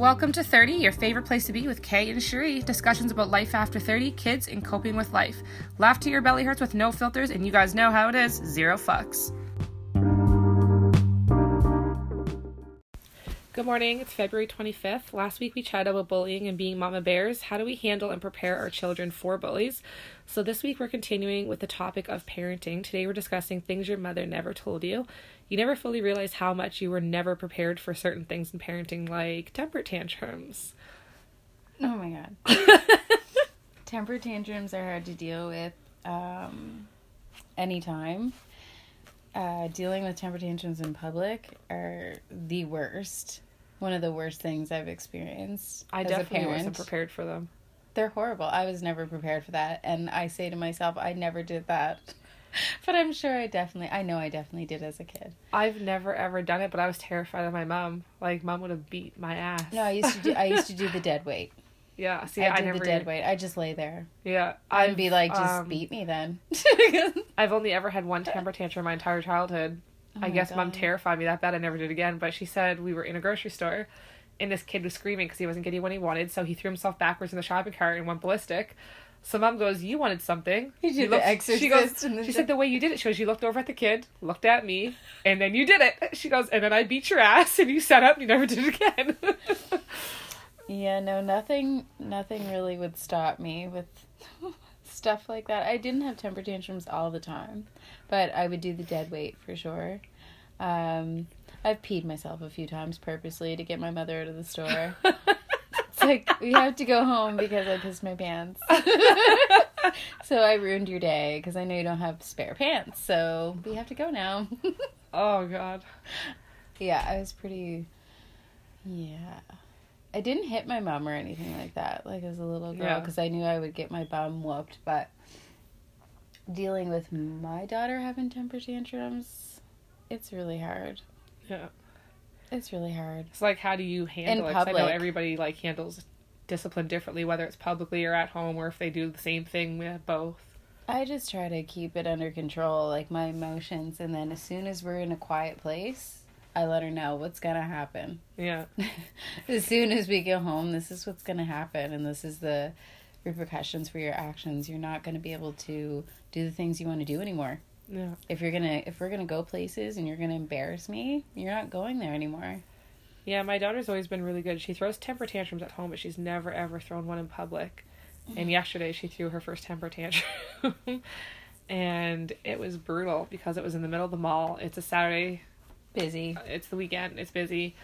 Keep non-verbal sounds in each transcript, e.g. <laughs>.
Welcome to 30, your favorite place to be with Kay and Cherie. Discussions about life after 30, kids, and coping with life. Laugh to your belly hurts with no filters, and you guys know how it is zero fucks. Good morning, it's February 25th. Last week we chatted about bullying and being mama bears. How do we handle and prepare our children for bullies? So, this week we're continuing with the topic of parenting. Today we're discussing things your mother never told you. You never fully realize how much you were never prepared for certain things in parenting, like temper tantrums. Oh my god. <laughs> temper tantrums are hard to deal with um, anytime. Uh, dealing with temper tantrums in public are the worst. One of the worst things I've experienced. I as definitely a parent. wasn't prepared for them. They're horrible. I was never prepared for that, and I say to myself, I never did that. <laughs> but I'm sure I definitely, I know I definitely did as a kid. I've never ever done it, but I was terrified of my mom. Like, mom would have beat my ass. No, I used to do. I used to do <laughs> the dead weight. Yeah, see, I I, did never the dead weight. I just lay there. Yeah, I'd be like, just um, beat me then. <laughs> I've only ever had one temper tantrum in my entire childhood. Oh I guess mom terrified me that bad. I never did again. But she said we were in a grocery store, and this kid was screaming because he wasn't getting what he wanted. So he threw himself backwards in the shopping cart and went ballistic. So mom goes, "You wanted something." You did the looked- Exorcist She goes. the- She said the way you did it shows you looked over at the kid, looked at me, and then you did it. <laughs> She goes, and then I beat your ass, and you sat up, and you never did it again. <laughs> Yeah, no, nothing nothing really would stop me with stuff like that. I didn't have temper tantrums all the time, but I would do the dead weight for sure. Um I've peed myself a few times purposely to get my mother out of the store. <laughs> It's like we have to go home because I pissed my pants. <laughs> so I ruined your day because I know you don't have spare pants. So we have to go now. oh God. <laughs> Yeah, I was pretty. Yeah. I didn't hit my mom or anything like that, like as a little girl, Yeah. because I knew I would get my bum whooped. But dealing with my daughter having temper tantrums, it's really hard. Yeah. It's really hard. It's like how do you handle it? 'Cause I know everybody like handles discipline differently, whether it's publicly or at home, or if they do the same thing with both. I just try to keep it under control, like my emotions, and then as soon as we're in a quiet place, I let her know what's gonna happen. Yeah. <laughs> as soon as we get home, this is what's going to happen, and this is the repercussions for your actions. You're not going to be able to do the things you want to do anymore. Yeah. If you're gonna, if we're gonna go places and you're gonna embarrass me, you're not going there anymore. Yeah, my daughter's always been really good. She throws temper tantrums at home, but she's never ever thrown one in public. And mm-hmm. yesterday she threw her first temper tantrum. <laughs> and it was brutal because it was in the middle of the mall. It's a Saturday, Busy. it's the weekend, it's busy.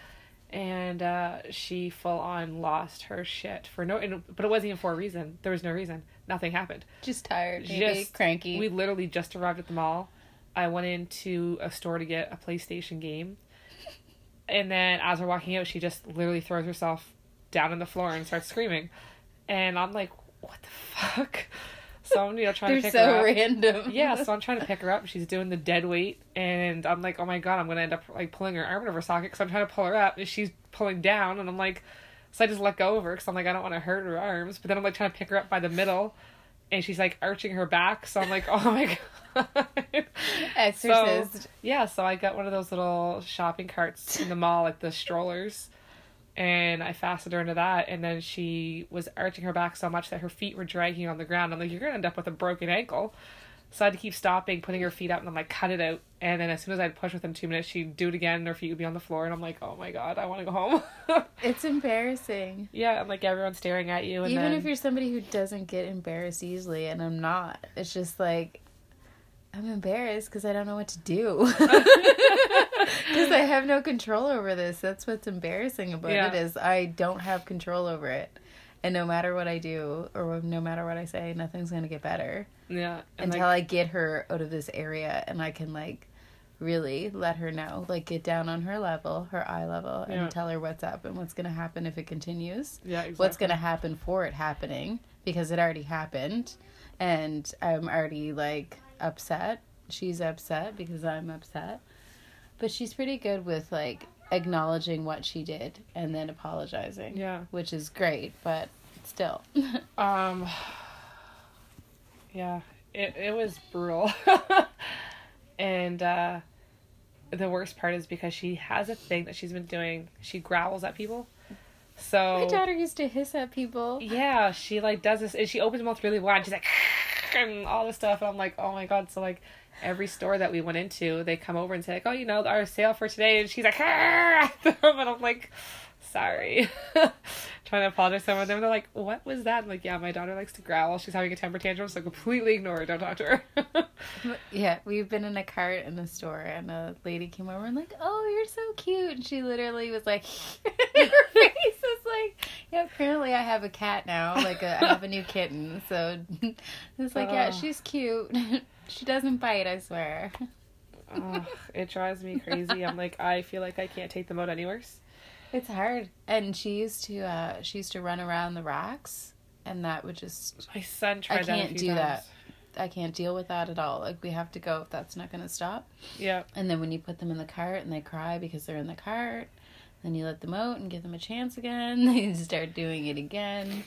And uh, she full on lost her shit for no, and, but it wasn't even for a reason. There was no reason. Nothing happened. Just tired, maybe Just- cranky. We literally just arrived at the mall. I went into a store to get a PlayStation game. And then as we're walking out, she just literally throws herself down on the floor and starts screaming. And I'm like, what the fuck? So I'm, you know, trying They're to pick so her up. random. Yeah, so I'm trying to pick her up. She's doing the dead weight, and I'm like, oh my god, I'm gonna end up like pulling her arm out of her socket because I'm trying to pull her up, and she's pulling down, and I'm like, so I just let go of her because I'm like, I don't want to hurt her arms, but then I'm like trying to pick her up by the middle, and she's like arching her back, so I'm like, <laughs> oh my god. Exorcist. So, yeah, so I got one of those little shopping carts in the mall, like the strollers, and I fastened her into that, and then she was arching her back so much that her feet were dragging on the ground. I'm like, you're gonna end up with a broken ankle. So I had to keep stopping, putting her feet up, and I'm like, cut it out. And then as soon as I'd push within two minutes, she'd do it again, and her feet would be on the floor, and I'm like, oh my god, I want to go home. <laughs> it's embarrassing. yeah, and like everyone's staring at you, and Even then, if you're somebody who doesn't get embarrassed easily, and I'm not, it's just like I'm embarrassed because I don't know what to do. <laughs> <laughs> Because I have no control over this. That's what's embarrassing about Yeah. it is I don't have control over it, and no matter what I do or no matter what I say, nothing's gonna get better yeah, until like, I get her out of this area and I can like really let her know, like get down on her level, her eye level, and Yeah. tell her what's up and what's gonna happen if it continues yeah, exactly. what's going to happen for it happening because it already happened and i'm already like upset she's upset because i'm upset but she's pretty good with like acknowledging what she did and then apologizing Yeah. which is great but still <laughs> Um. Yeah, it it was brutal, <laughs> and uh, the worst part is because she has a thing that she's been doing. She growls at people, So My daughter used to hiss at people. yeah, she like does this and she opens her mouth really wide. She's like <laughs> and all this stuff and I'm like, oh my god, so like every store that we went into, they come over and say like, Oh, you know, our sale for today and she's like ah! and <laughs> I'm like, sorry. <laughs> Trying to apologize to some of them. They're like, What was that? I'm like, Yeah, my daughter likes to growl. She's having a temper tantrum, so completely ignore her, don't talk to her. <laughs> Yeah, we've been in a cart in the store, and a lady came over and like, "Oh, you're so cute," and she literally was like, <laughs> her face was like, "Yeah, apparently I have a cat now. Like, a, I have a new kitten." So it's like, "Yeah, Oh. she's cute. she doesn't bite, I swear." Ugh, it drives me crazy. I'm like, I feel like I can't take them out any worse. It's hard. And she used to, uh, she used to run around the racks, and that would just, My son tried that. can't do times. that. I can't deal with that at all. Like, we have to go if that's not going to stop. Yeah. And then when you put them in the cart and they cry because they're in the cart, then you let them out and give them a chance again. <laughs> They start doing it again.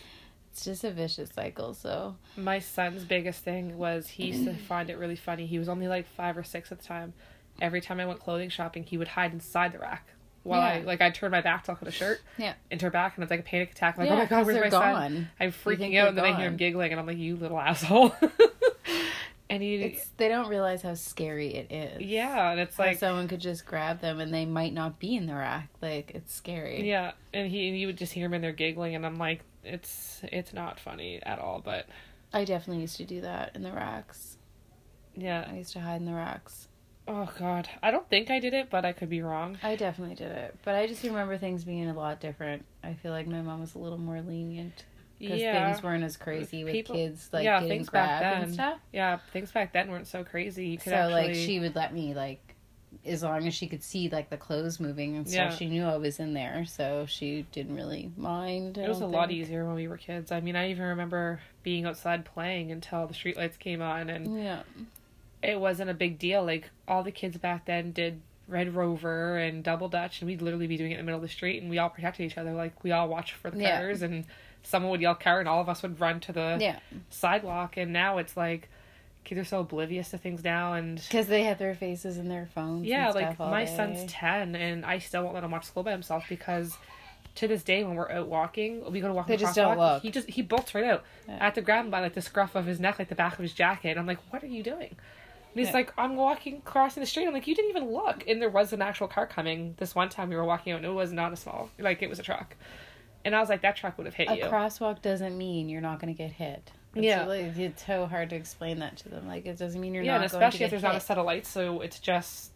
It's just a vicious cycle. So My son's biggest thing was he used to <clears throat> find it really funny. He was only like five or six at the time. Every time I went clothing shopping, he would hide inside the rack. While I like I'd turn my back to look at a shirt. Yeah. And turn back and it's like a panic attack. I'm Like, oh Yeah, oh my god, where's my son? I'm freaking out and then I hear him giggling and I'm like, You little asshole. <laughs> and he it's they don't realize how scary it is. Yeah, and it's How like someone could just grab them and they might not be in the rack. Like it's scary. Yeah, and he and you would just hear him in there giggling and I'm like, It's it's not funny at all, but I definitely used to do that in the racks. yeah. I used to hide in the racks. Oh god. I don't think I did it, but I could be wrong. I definitely did it, but I just remember things being a lot different. I feel like my mom was a little more lenient because Yeah. things weren't as crazy with People- kids like yeah, getting things back grabbed and stuff. Yeah, things back then weren't so crazy. You could So actually like she would let me like as long as she could see like the clothes moving and stuff, Yeah. she knew I was in there, so she didn't really mind. I It was a don't lot easier when we were kids. I mean, I even remember being outside playing until the streetlights came on, and Yeah, it wasn't a big deal. Like all the kids back then did Red Rover and Double Dutch, and we'd literally be doing it in the middle of the street, and we all protected each other. Like we all watched for the Yeah. cars, and someone would yell car, and all of us would run to the yeah, sidewalk. And now it's like kids are so oblivious to things now, and because they have their faces in their phones. yeah, like my day. son's ten, and I still won't let him watch school by himself because. To this day, when we're out walking, we go to walk. They the just don't look. He just he bolts right out. Yeah. I have to grab him by like the scruff of his neck, like the back of his jacket. I'm like, "What are you doing?" And he's Yeah. like, "I'm walking crossing the street." I'm like, "You didn't even look." And there was an actual car coming. This one time we were walking out, and it was not a small, like it was a truck. And I was like, "That truck would have hit A you." A crosswalk doesn't mean you're not going to get hit. It's Yeah. really- it's so hard to explain that to them. Like it doesn't mean you're yeah, not to especially if there's not a set of lights, so it's just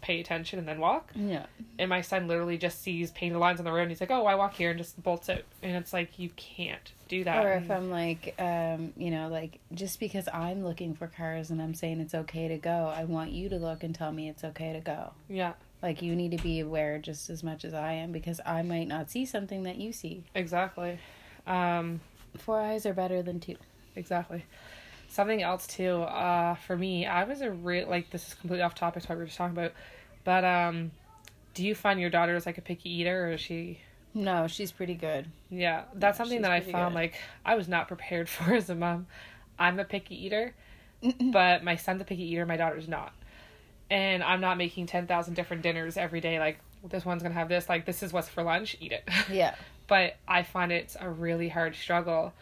pay attention and then walk. Yeah, And my son literally just sees painted lines on the road, and he's like, "Oh, I walk here," and just bolts out. And it's like you can't do that. or if I'm like, um, you know, like just because I'm looking for cars and I'm saying it's okay to go, I want you to look and tell me it's okay to go. yeah, Like you need to be aware just as much as I am because I might not see something that you see. exactly. Um, Four eyes are better than two. Exactly. Something else too. Uh, for me, I was a real like this is completely off topic to what we were just talking about, but um, do you find your daughter is like a picky eater or is she? No, she's pretty good. Yeah, that's Yeah, something that I found good. like I was not prepared <laughs> for as a mom. I'm a picky eater, but my son's a picky eater. My daughter's not, and I'm not making ten thousand different dinners every day. Like this one's gonna have this. Like this is what's for lunch. Eat it. Yeah. <laughs> but I find it's a really hard struggle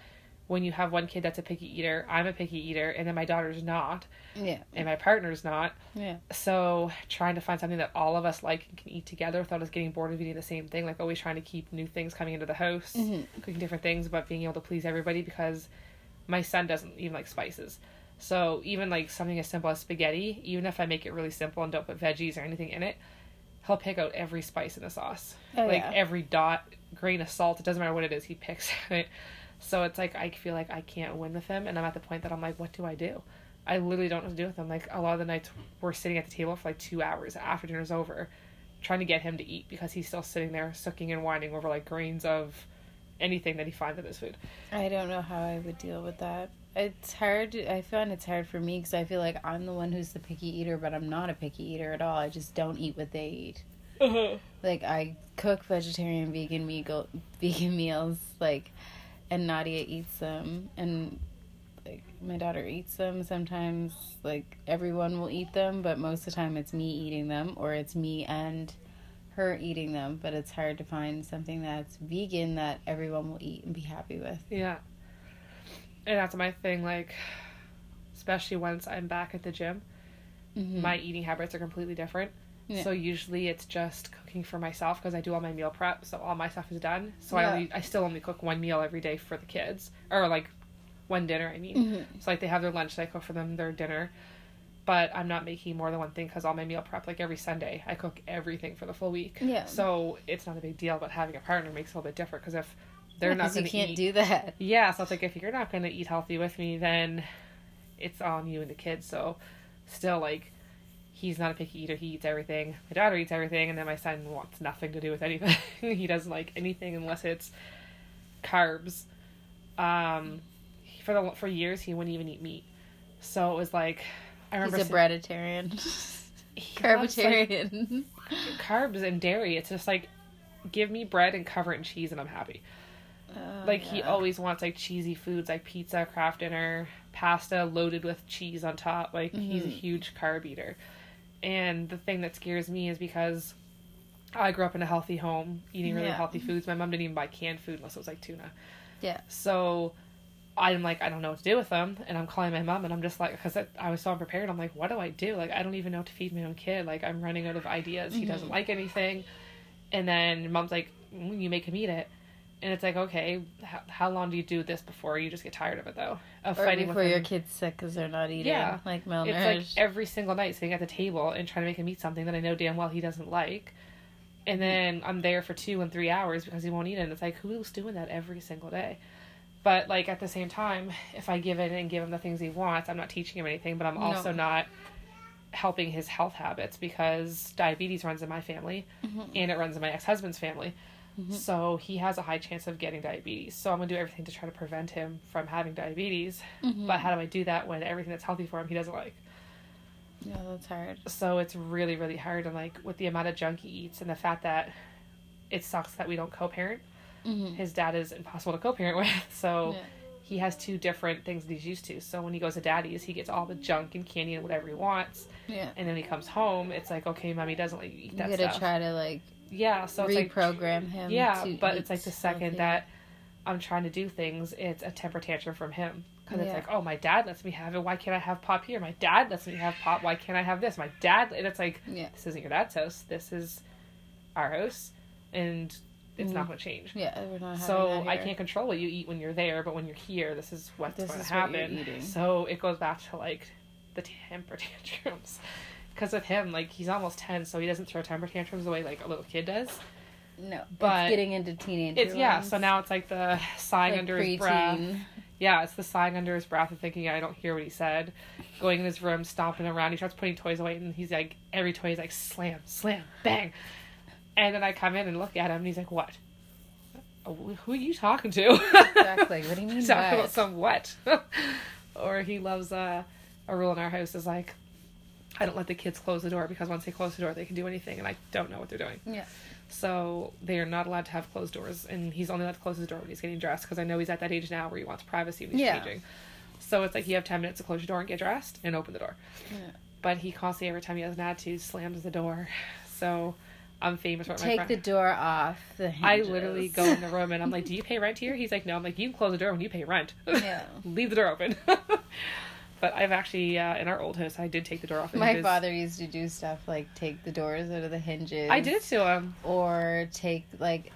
when you have one kid that's a picky eater. I'm a picky eater, and then my daughter's not, Yeah. and my partner's not. Yeah. So trying to find something that all of us like and can eat together without us getting bored of eating the same thing. Like always trying to keep new things coming into the house, Mhm. cooking different things, but being able to please everybody because my son doesn't even like spices. So even like something as simple as spaghetti, even if I make it really simple and don't put veggies or anything in it, he'll pick out every spice in the sauce. Oh, like yeah. every dot, grain of salt, it doesn't matter what it is, he picks <laughs> it. So it's like I feel like I can't win with him and I'm at the point that I'm like, what do I do? I literally don't know what to do with him. Like a lot of the nights we're sitting at the table for like two hours after dinner's over, trying to get him to eat because he's still sitting there sucking and whining over like grains of anything that he finds in his food. I don't know how I would deal with that. It's hard. I find it's hard for me because I feel like I'm the one who's the picky eater, but I'm not a picky eater at all. I just don't eat what they eat. <laughs> Like I cook vegetarian, vegan, meal, <laughs> vegan meals. Like, and Nadia eats them, and like my daughter eats them. Sometimes, like everyone will eat them, but most of the time it's me eating them, or it's me and her eating them, but it's hard to find something that's vegan that everyone will eat and be happy with. Yeah. And that's my thing, like, especially once I'm back at the gym, Mhm. my eating habits are completely different. Yeah. So usually it's just cooking for myself because I do all my meal prep, so all my stuff is done. So Yeah. I only, I still only cook one meal every day for the kids, or like one dinner. I mean, Mhm. so like they have their lunch, so I cook for them their dinner. But I'm not making more than one thing because all my meal prep, like every Sunday, I cook everything for the full week. Yeah. So it's not a big deal, but having a partner makes it a little bit different because if they're Yeah, not going you to can't eat, do that. yeah, so it's like if you're not going to eat healthy with me, then it's on you and the kids. So still, like, he's not a picky eater. He eats everything. My daughter eats everything, and then my son wants nothing to do with anything. <laughs> he doesn't like anything unless it's carbs. Um, for the for years he wouldn't even eat meat. So it was like I remember He's a breaditarian, <laughs> <laughs> he loves, like, carbs and dairy. It's just like give me bread and cover it in cheese, and I'm happy. Oh, Like he always wants like cheesy foods like pizza, Kraft Dinner, pasta loaded with cheese on top. Like he's a Mhm. huge carb eater. And the thing that scares me is because I grew up in a healthy home, eating really Yeah. healthy foods. My mom didn't even buy canned food unless it was like tuna. Yeah. So I'm like, I don't know what to do with them. And I'm calling my mom and I'm just like, because I, I was so unprepared. I'm like, what do I do? Like, I don't even know what to feed my own kid. Like, I'm running out of ideas. He doesn't Mhm. like anything. And then mom's like, mm, you make him eat it. And it's like, okay, how, how long do you do this before you just get tired of it, though? Of Or fighting before your kid's sick because they're not eating. Yeah. Like malnourished It's like every single night sitting at the table and trying to make him eat something that I know damn well he doesn't like. And then I'm there for two and three hours because he won't eat it. And it's like, who's doing that every single day? But like at the same time, if I give in and give him the things he wants, I'm not teaching him anything, but I'm also No. not helping his health habits because diabetes runs in my family Mhm. and it runs in my ex husband's family. Mhm. So he has a high chance of getting diabetes. So I'm gonna do everything to try to prevent him from having diabetes. Mhm. But how do I do that when everything that's healthy for him he doesn't like? yeah, that's hard. so it's really really hard and like with the amount of junk he eats and the fact that it sucks that we don't co-parent Mm-hmm. his dad is impossible to co-parent <laughs> with so Yeah. he has two different things that he's used to so when he goes to daddy's he gets all the junk and candy and whatever he wants Yeah. and then he comes home it's like okay mommy doesn't let you eat You gotta stuff try to like yeah so it's like him. yeah but it's like the second healthy. that i'm trying to do things it's a temper tantrum from him because it's like oh my dad lets me have it why can't i have pop here my dad lets me have pop why can't i have this my dad and it's like Yeah. this isn't your dad's house this is our house and it's not Mhm. going to change Yeah, we're not. so i can't control what you eat when you're there but when you're here this is what's This going to what happen eating. so it goes back to like the temper <laughs> tantrums because with him like he's almost 10 so he doesn't throw temper tantrums the way like a little kid does No, but getting into teenage. it's yeah. So now it's like the sighing like under his breath. Yeah, it's the sighing under his breath and thinking I don't hear what he said. Going in his room, stomping around. He starts putting toys away, and he's like every toy is like slam, slam, bang. And then I come in and look at him, and he's like, "What? Who are you talking to?" Exactly. What do you <laughs> mean? Talking what? about some what? <laughs> or he loves uh, a rule in our house is like, I don't let the kids close the door because once they close the door, they can do anything, and I don't know what they're doing. Yeah. So they are not allowed to have closed doors, and he's only allowed to close his door when he's getting dressed because I know he's at that age now where he wants privacy when he's Yeah. changing. So it's like you have ten minutes to close your door and get dressed and open the door. Yeah. But he constantly, every time he has an attitude, slams the door. So I'm famous for it. My Take the door off the I literally go in the room and I'm like, "Do you pay rent here?" He's like, "No." I'm like, "You can close the door when you pay rent. Yeah. <laughs> Leave the door open." <laughs> but I've actually uh, in our old house, I did take the door off. My father used to do stuff like take the doors out of the hinges. I did to him. Or take like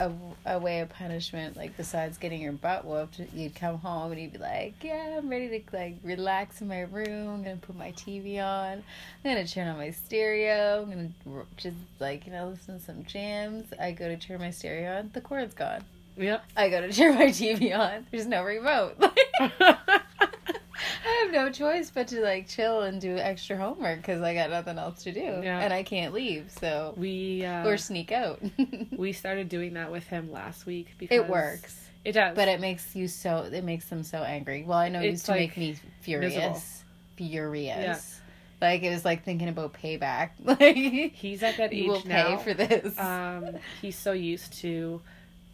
a, a way of punishment, like besides getting your butt whooped, you'd come home and you'd be like, "Yeah, I'm ready to like relax in my room. I'm gonna put my TV on. I'm gonna turn on my stereo. I'm gonna just like you know listen to some jams. I go to turn my stereo on, the cord's gone. Yep. I go to <laughs> turn my TV on. There's no remote. <laughs> <laughs> Have no choice but to like chill and do extra homework because I got nothing else to do, Yeah. and I can't leave. So we uh, or sneak out. <laughs> we started doing that with him last week because it works, It does, but it makes you so. It makes them so angry. Well, I know it It's used to like make me furious, miserable. furious. Yeah. Like it was like thinking about payback. <laughs> Like he's at that age will now. pay for this. um, he's so used to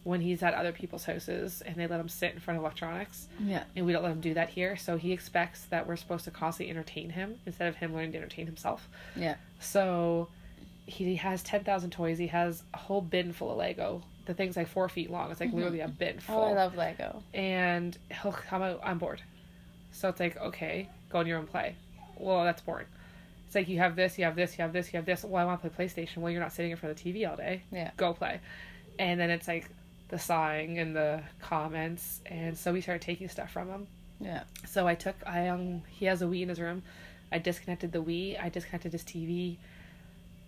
when he's at other people's houses and they let him sit in front of electronics, yeah, and we don't let him do that here. So he expects that we're supposed to constantly entertain him instead of him learning to entertain himself. yeah. So he has 10,000 toys. He has a whole bin full of Lego. The thing's like four feet long. It's like mm-hmm. literally a bin full. Oh, I love Lego. and he'll come out, I'm bored. So it's like, okay, go in your own play. Well, that's boring. It's like you have this, you have this, you have this, you have this. Well, I want to play PlayStation. Well, you're not sitting in front of the TV all day. Yeah. Go play. And then it's like the sighing and the comments. And so we started taking stuff from him. Yeah. So I took, I um, he has a Wii in his room. I disconnected the Wii. I disconnected his TV.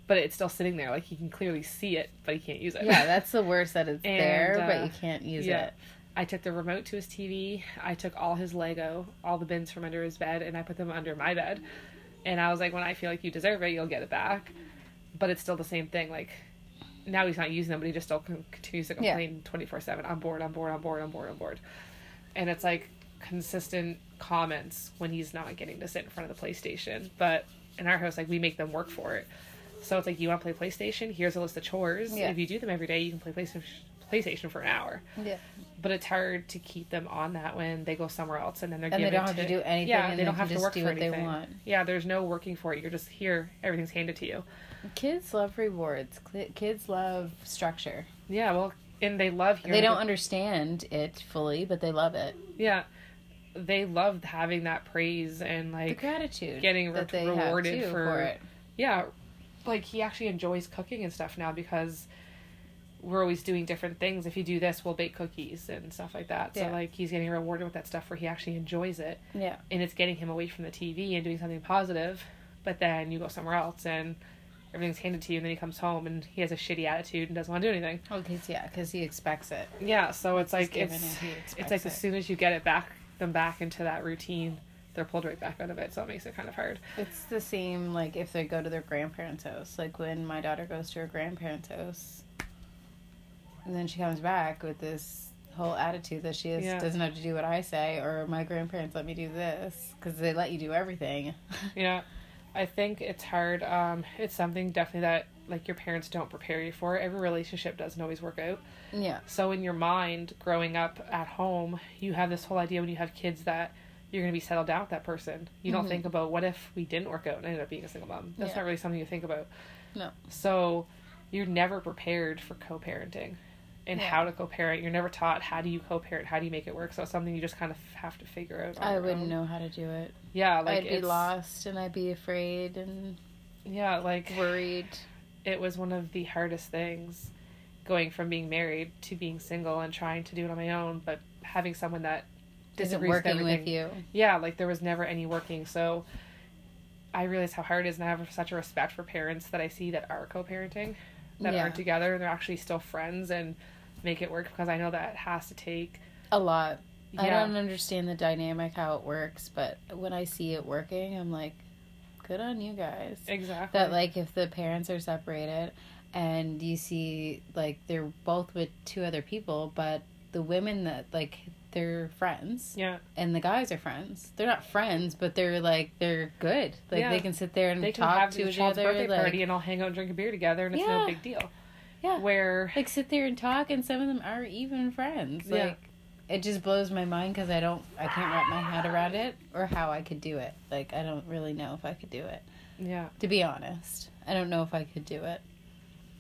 But it's still sitting there. Like you can clearly see it, but he can't use it. Yeah, that's the <laughs> worst that it's And, there, uh, but you can't use yeah. it. I took the remote to his TV. I took all his Lego, all the bins from under his bed, and I put them under my bed. And I was like, when I feel like you deserve it, you'll get it back. But it's still the same thing. Like, now he's not using them, but he just still continues to complain 24 7. I'm bored, I'm bored, I'm bored, I'm bored, I'm bored. And it's like consistent comments when he's not getting to sit in front of the PlayStation. But in our house, like, we make them work for it. So it's like, you want to play PlayStation? Here's a list of chores. Yeah. If you do them every day, you can play PlayStation. PlayStation for an hour Yeah. but it's hard to keep them on that when they go somewhere else and then they're And they don't have to do anything, Yeah, and they they don't have to work do for anything. Yeah, there's no working for it. You're just here. Everything's handed to you. Kids love rewards. Kids love structure. Yeah, well, and they love. They don't the- understand it fully, but they love it. Yeah, they love having that praise and The like gratitude getting that re- they rewarded too for- for it. yeah, like he actually enjoys cooking and stuff now because we're always doing different things. If you do this, we'll bake cookies and stuff like that. So like he's getting rewarded with that stuff where he actually enjoys it. Yeah. and it's getting him away from the TV and doing something positive. But then you go somewhere else and everything's handed to you, and then he comes home and he has a shitty attitude and doesn't want to do anything. Oh, cause yeah, because he expects it. Yeah, so it's like it's it, it's like it. as soon as you get it back them back into that routine, they're pulled right back out of it. So it makes it kind of hard. It's the same like if they go to their grandparents' house. Like when my daughter goes to her grandparents' house, and then she comes back with this whole attitude that she has, Yeah. doesn't have to do what I say, or my grandparents let me do this because they let you do everything. Yeah, <laughs> I think it's hard. Um, it's something definitely that like your parents don't prepare you for. Every relationship doesn't always work out. yeah, So in your mind, growing up at home, you have this whole idea when you have kids that you're going to be settled down with that person. You don't Mhm. think about what if we didn't work out and ended up being a single mom. That's Yeah. not really something you think about. No. So you're never prepared for co-parenting and Yeah. how to co-parent. You're never taught how do you co-parent, how do you make it work. So it's something you just kind of have to figure out. on I wouldn't own. know how to do it. Yeah, like I'd be lost and I'd be afraid and Yeah, like worried. it was one of the hardest things going from being married to being single and trying to do it on my own, but having someone that disagrees with everything. with you. Yeah, like there was never any working. So I realize how hard it is, and I have such a respect for parents that I see that are co-parenting, that Yeah. aren't together, and they're actually still friends and make it work because I know that has to take. A lot. Yeah, I don't understand the dynamic how it works, but when I see it working, I'm like, good on you guys. exactly. That like if the parents are separated and you see like they're both with two other people, but the women that like they're friends yeah, and the guys are friends. They're not friends, but they're like they're good. Like Yeah. they can sit there and they can talk have to the each other. birthday like, party and all hang out and drink a beer together, and it's no big deal. Yeah. Where like sit there and talk and some of them are even friends. Yeah. like it just blows my mind because i don't i can't wrap my head around it or how i could do it. Like i don't really know if i could do it. Yeah, to be honest i don't know if i could do it.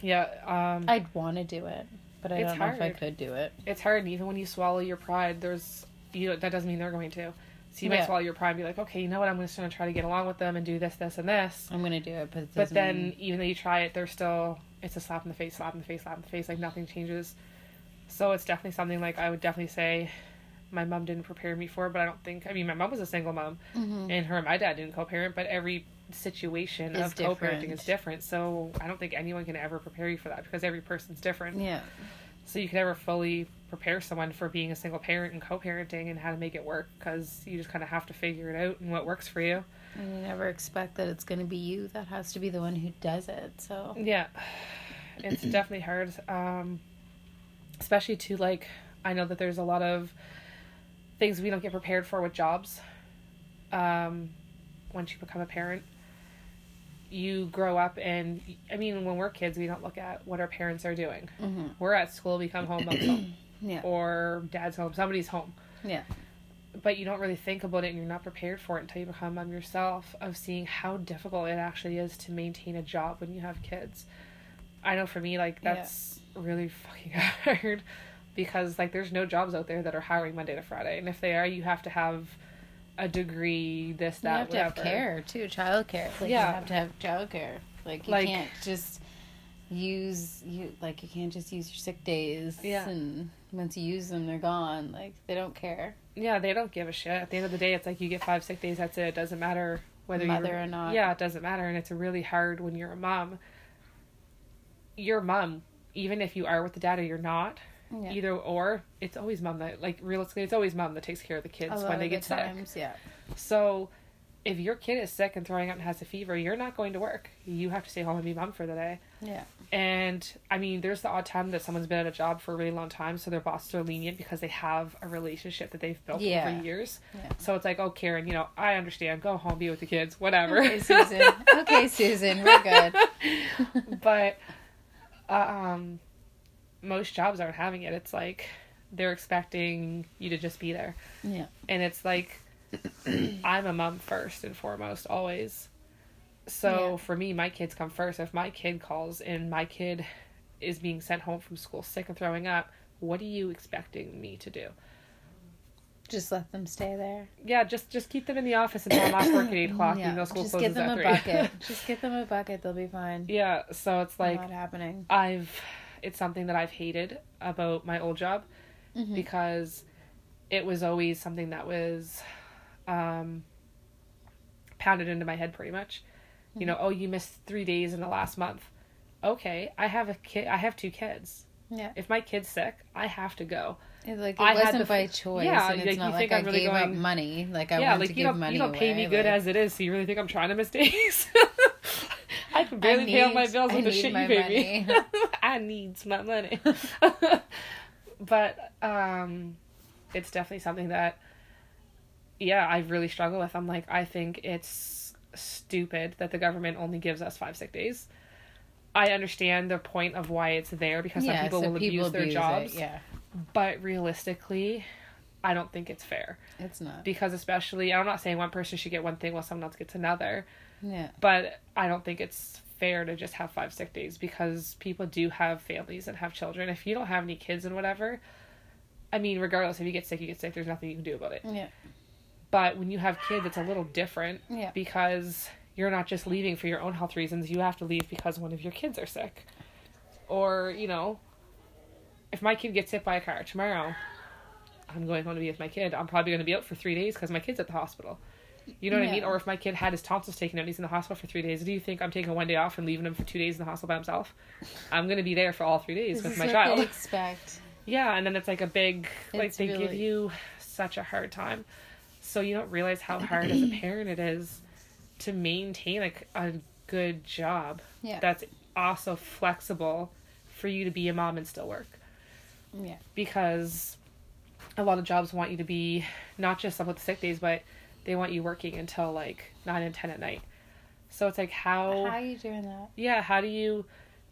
Yeah. Um, i'd want to do it but i It's don't know if i could do it. It's hard even when you swallow your pride there's you know, that doesn't mean they're going to so you might Yeah. swallow your pride and be like okay you know what? I'm just going to try to get along with them and do this this and this. I'm gonna do it but it but then mean- even though you try it they're still it's a slap in the face slap in the face slap in the face like nothing changes. So it's definitely something like i would definitely say my mom didn't prepare me for but i don't think i mean my mom was a single mom Mhm. and her and my dad didn't co-parent but every situation of co-parenting is different. So i don't think anyone can ever prepare you for that because every person's different. Yeah. So you can never fully prepare someone for being a single parent and co-parenting and how to make it work because you just kind of have to figure it out and what works for you. and you never expect that it's gonna be you that has to be the one who does it so Yeah, <sighs> it's definitely hard, um, especially to like. I know that there's a lot of things we don't get prepared for with jobs. Um, once you become a parent, you grow up and I mean, when we're kids, we don't look at what our parents are doing. hmm We're at school, we come home, <clears throat> yeah or dad's home, somebody's home. yeah but you don't really think about it and you're not prepared for it until you become mom yourself of seeing how difficult it actually is to maintain a job when you have kids. I know for me, like, Yeah. that's really fucking <laughs> hard because, like, there's no jobs out there that are hiring Monday to Friday. And if they are, you have to have a degree, this, that, You have to have care too, child care. Like Yeah. you have to have child care. Like you Like- can't just use you like you can't just use your sick days Yeah. and once you use them they're gone. Like they don't care. Yeah, they don't give a shit. At the end of the day, it's like you get five sick days. That's it. It doesn't matter whether Mother or not. Yeah, it doesn't matter, and it's really hard when you're a mom. Your mom, even if you are with the dad or you're not, Yeah. either or, it's always mom that like realistically, it's always mom that takes care of the kids when they of get the sick. times, yeah. So, if your kid is sick and throwing up and has a fever, you're not going to work. You have to stay home and be mom for the day. Yeah. And I mean, there's the odd time that someone's been at a job for a really long time, so their bosses are lenient because they have a relationship that they've built Yeah. over years. Yeah. So it's like, oh, Karen, you know, I understand. Go home, be with the kids, whatever. Okay, Susan. okay, Susan, we're good. <laughs> but uh, um, most jobs aren't having it. It's like they're expecting you to just be there, Yeah. and it's like <coughs> I'm a mom first and foremost, always. So Yeah. for me, my kids come first. If my kid calls and my kid is being sent home from school sick and throwing up, what are you expecting me to do? Just let them stay there. Yeah, just just keep them in the office until I'm off <coughs> work at eight o'clock. Yeah. Even though school Just closes get them at a three. bucket. <laughs> Just get them a bucket. They'll be fine. yeah, so it's like Not happening. I've it's something that I've hated about my old job Mhm. because it was always something that was um pounded into my head pretty much. You know, oh you missed 3 days in the last month. Okay, I have a kid I have two kids. Yeah. If my kid's sick, I have to go. It's like it I wasn't the by choice, yeah, and like, it's you not think like I'm I really gave up money. Like I yeah, wanted like to you give money you don't pay away, me good like- as it is, so you really think I'm trying to miss <laughs> days? I can barely pay all my bills with the need shit you pay me. money. <laughs> I needs my money. <laughs> but um it's definitely something that yeah, I really struggle with. I'm like I think it's stupid that the government only gives us 5 sick days. I understand the point of why it's there because some people so will people abuse their abuse it, jobs, Yeah, but realistically, I don't think it's fair it's not. because especially I'm not saying one person should get one thing while someone else gets another, Yeah, but I don't think it's fair to just have five sick days because people do have families and have children. If you don't have any kids and whatever, I mean, regardless if you get sick, you get sick. There's nothing you can do about it. yeah, But when you have kids, it's a little different yeah. because you're not just leaving for your own health reasons. You have to leave because one of your kids are sick, or you know, if my kid gets hit by a car tomorrow, I'm going home to be with my kid. I'm probably going to be out for three days because my kid's at the hospital. You know what I mean? Or if my kid had his tonsils taken out, he's in the hospital for three days. Do you think I'm taking one day off and leaving him for two days in the hospital by himself? I'm going to be there for all three days This with my what child. expect. Yeah, and then it's like a big like It's they give you such a hard time. So you don't realize how hard as a <clears throat> parent it is to maintain like a good job Yeah. that's also flexible for you to be a mom and still work. Yeah. Because a lot of jobs want you to be not just up with sick days, but they want you working until like nine and ten at night. So it's like how, How are you doing that? yeah, how do you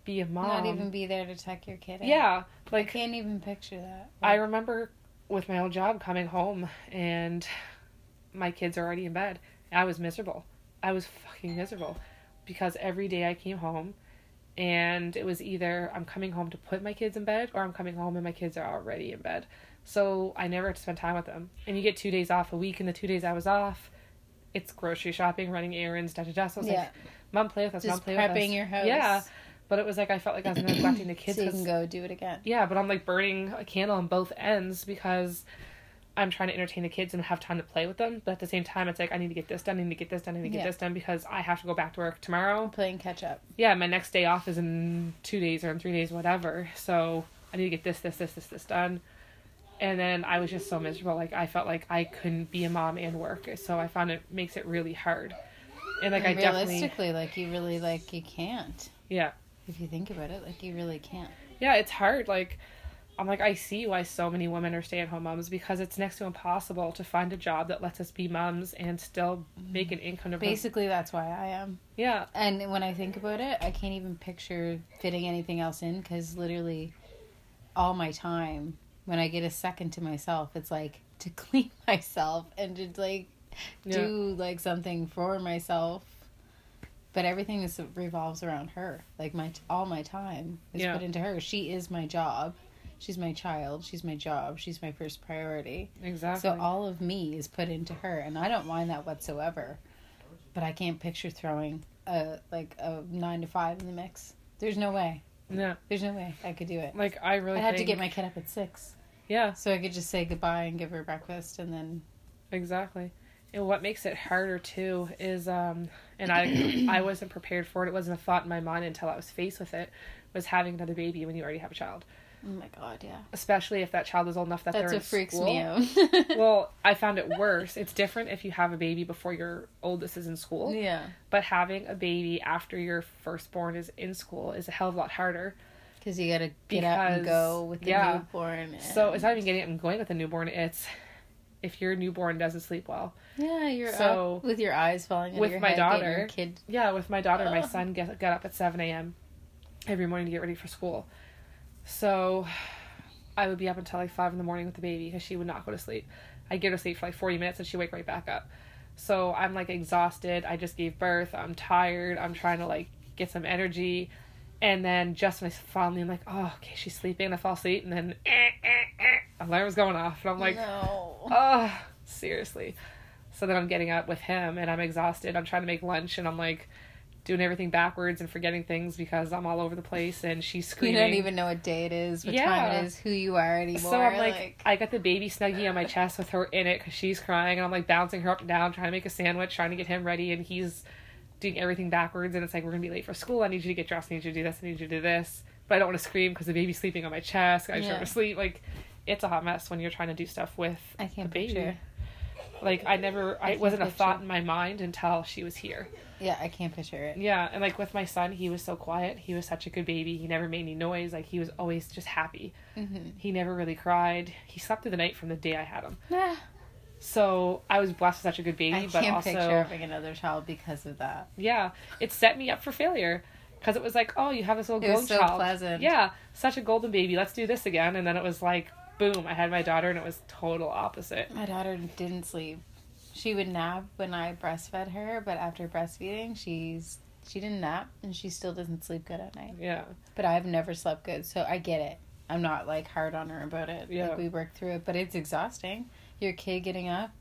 be a mom? Not even be there to tuck your kid in. yeah, I like can't even picture that. I remember with my old job coming home and my kids are already in bed. I was miserable. I was fucking miserable because every day I came home and it was either I'm coming home to put my kids in bed or I'm coming home and my kids are already in bed. So I never had to spend time with them. And you get two days off a week, and the two days I was off, it's grocery shopping, running errands, da da da. So I was yeah, like, Mom, play with us. Mom, just play with us. prepping your house. Yeah, but it was like I felt like I was neglecting the <clears throat> kids. so you can go do it again. yeah, but I'm like burning a candle on both ends because I'm trying to entertain the kids and have time to play with them. But at the same time, it's like I need to get this done, I need to get this done, I need to get Yeah. this done because I have to go back to work tomorrow. Playing catch up. Yeah, my next day off is in two days or in three days, whatever. So I need to get this, this, this, this, this done. And then I was just so miserable. Like I felt like I couldn't be a mom and work. So I found it makes it really hard. And like I and definitely, realistically, like you really like you can't. yeah, If you think about it, like you really can't. yeah, it's hard. Like, I'm like, I see why so many women are stay at home moms because it's next to impossible to find a job that lets us be moms and still make an income to Basically, that's why I am. Yeah, And when I think about it, I can't even picture fitting anything else in because literally all my time, when I get a second to myself, it's like to <laughs> clean myself and to like Yeah. do like something for myself. But everything is revolves around her. Like my all my time is Yeah. put into her. She is my job. She's my child. She's my job. She's my first priority. Exactly. So all of me is put into her, and I don't mind that whatsoever. But I can't picture throwing a like a nine to five in the mix. There's no way. No. There's no way I could do it. Like I really I had have to get my kid up at six, Yeah, so I could just say goodbye and give her breakfast, and then exactly. And what makes it harder too is um and I <coughs> I wasn't prepared for it. It wasn't a thought in my mind until I was faced with it was having another baby when you already have a child. Oh my god, yeah, Especially if that child is old enough that that's they're in school. That's what freaks me out. <laughs> well, I found it worse. It's different if you have a baby before your oldest is in school, yeah, but having a baby after your firstborn is in school is a hell of a lot harder. because you gotta get up and go with the yeah. newborn. And... So it's not even getting up and going with a newborn. It's if your newborn doesn't sleep well. yeah, you're so- up with your eyes falling with your my head, daughter- your kid. Yeah, with my daughter, my son get got up at seven a.m. every morning to get ready for school. So I would be up until like five in the morning with the baby because she would not go to sleep. I'd get her to sleep for like forty minutes and she would wake right back up. So I'm like exhausted. I just gave birth. I'm tired. I'm trying to like get some energy. And then just when I finally am like, oh, okay, she's sleeping. And I fall asleep and then eh, eh, eh, alarm's going off. And I'm like, no. oh, seriously. So then I'm getting up with him and I'm exhausted. I'm trying to make lunch and I'm like doing everything backwards and forgetting things because I'm all over the place and she's screaming. You don't even know what day it is, what time Yeah. it is, who you are anymore. so I'm like, I got the baby snuggie on my chest with her in it because she's crying and I'm like bouncing her up and down, trying to make a sandwich, trying to get him ready, and he's doing everything backwards. And it's like we're gonna be late for school. I need you to get dressed. I need you to do this. I need you to do this. But I don't want to scream because the baby's sleeping on my chest. I just Yeah. want to sleep. Like it's a hot mess when you're trying to do stuff with I can't the baby. picture. Like I never, I, wasn't a thought in my mind until she was here. Yeah, I can't picture it. Yeah, and like with my son, he was so quiet. He was such a good baby. He never made any noise. Like he was always just happy. Mm-hmm. He never really cried. He slept through the night from the day I had him. So I was blessed with such a good baby, I but also picture having another child because of that. yeah, it set me up for failure because it was like, oh, you have this little It was golden so child. pleasant. Yeah, such a golden baby. Let's do this again. And then it was like, boom, I had my daughter, and it was total opposite. My daughter didn't sleep. She would nap when I breastfed her, but after breastfeeding, she's she didn't nap and she still doesn't sleep good at night. Yeah, But I've never slept good, so I get it. I'm not like hard on her about it. Yeah. Like we work through it, but it's exhausting. Your kid getting up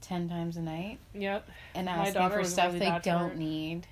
ten times a night yeah, and asking for stuff really they bad for her. don't need.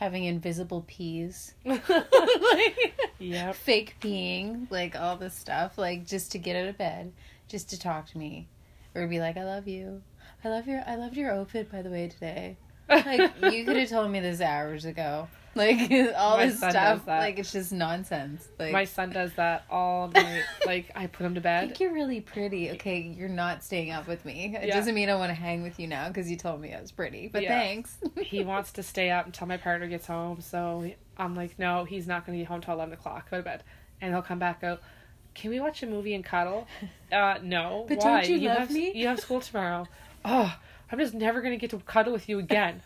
Having invisible peas. <laughs> yep. fake peeing, like all this stuff, like just to get out of bed, just to talk to me, or be like, "I love you, I love your, I loved your outfit by the way today." Like you could have told me this hours ago. <laughs> Like <laughs> all My this stuff, like it's just nonsense. Like My son does that all <laughs> night. like I put him to I bed. think you're really pretty. Okay, you're not staying up with me. It Yeah. doesn't mean I want to hang with you now because you told me I was pretty. But Yeah. thanks. he wants to stay up until my partner gets home. So I'm like, no, he's not going to be home till 11 o'clock. Go to bed. And he'll come back out. Can we watch a movie and cuddle? Uh, no. But Why? don't you love have, me? You have school tomorrow. Oh, I'm just never going to get to cuddle with you again.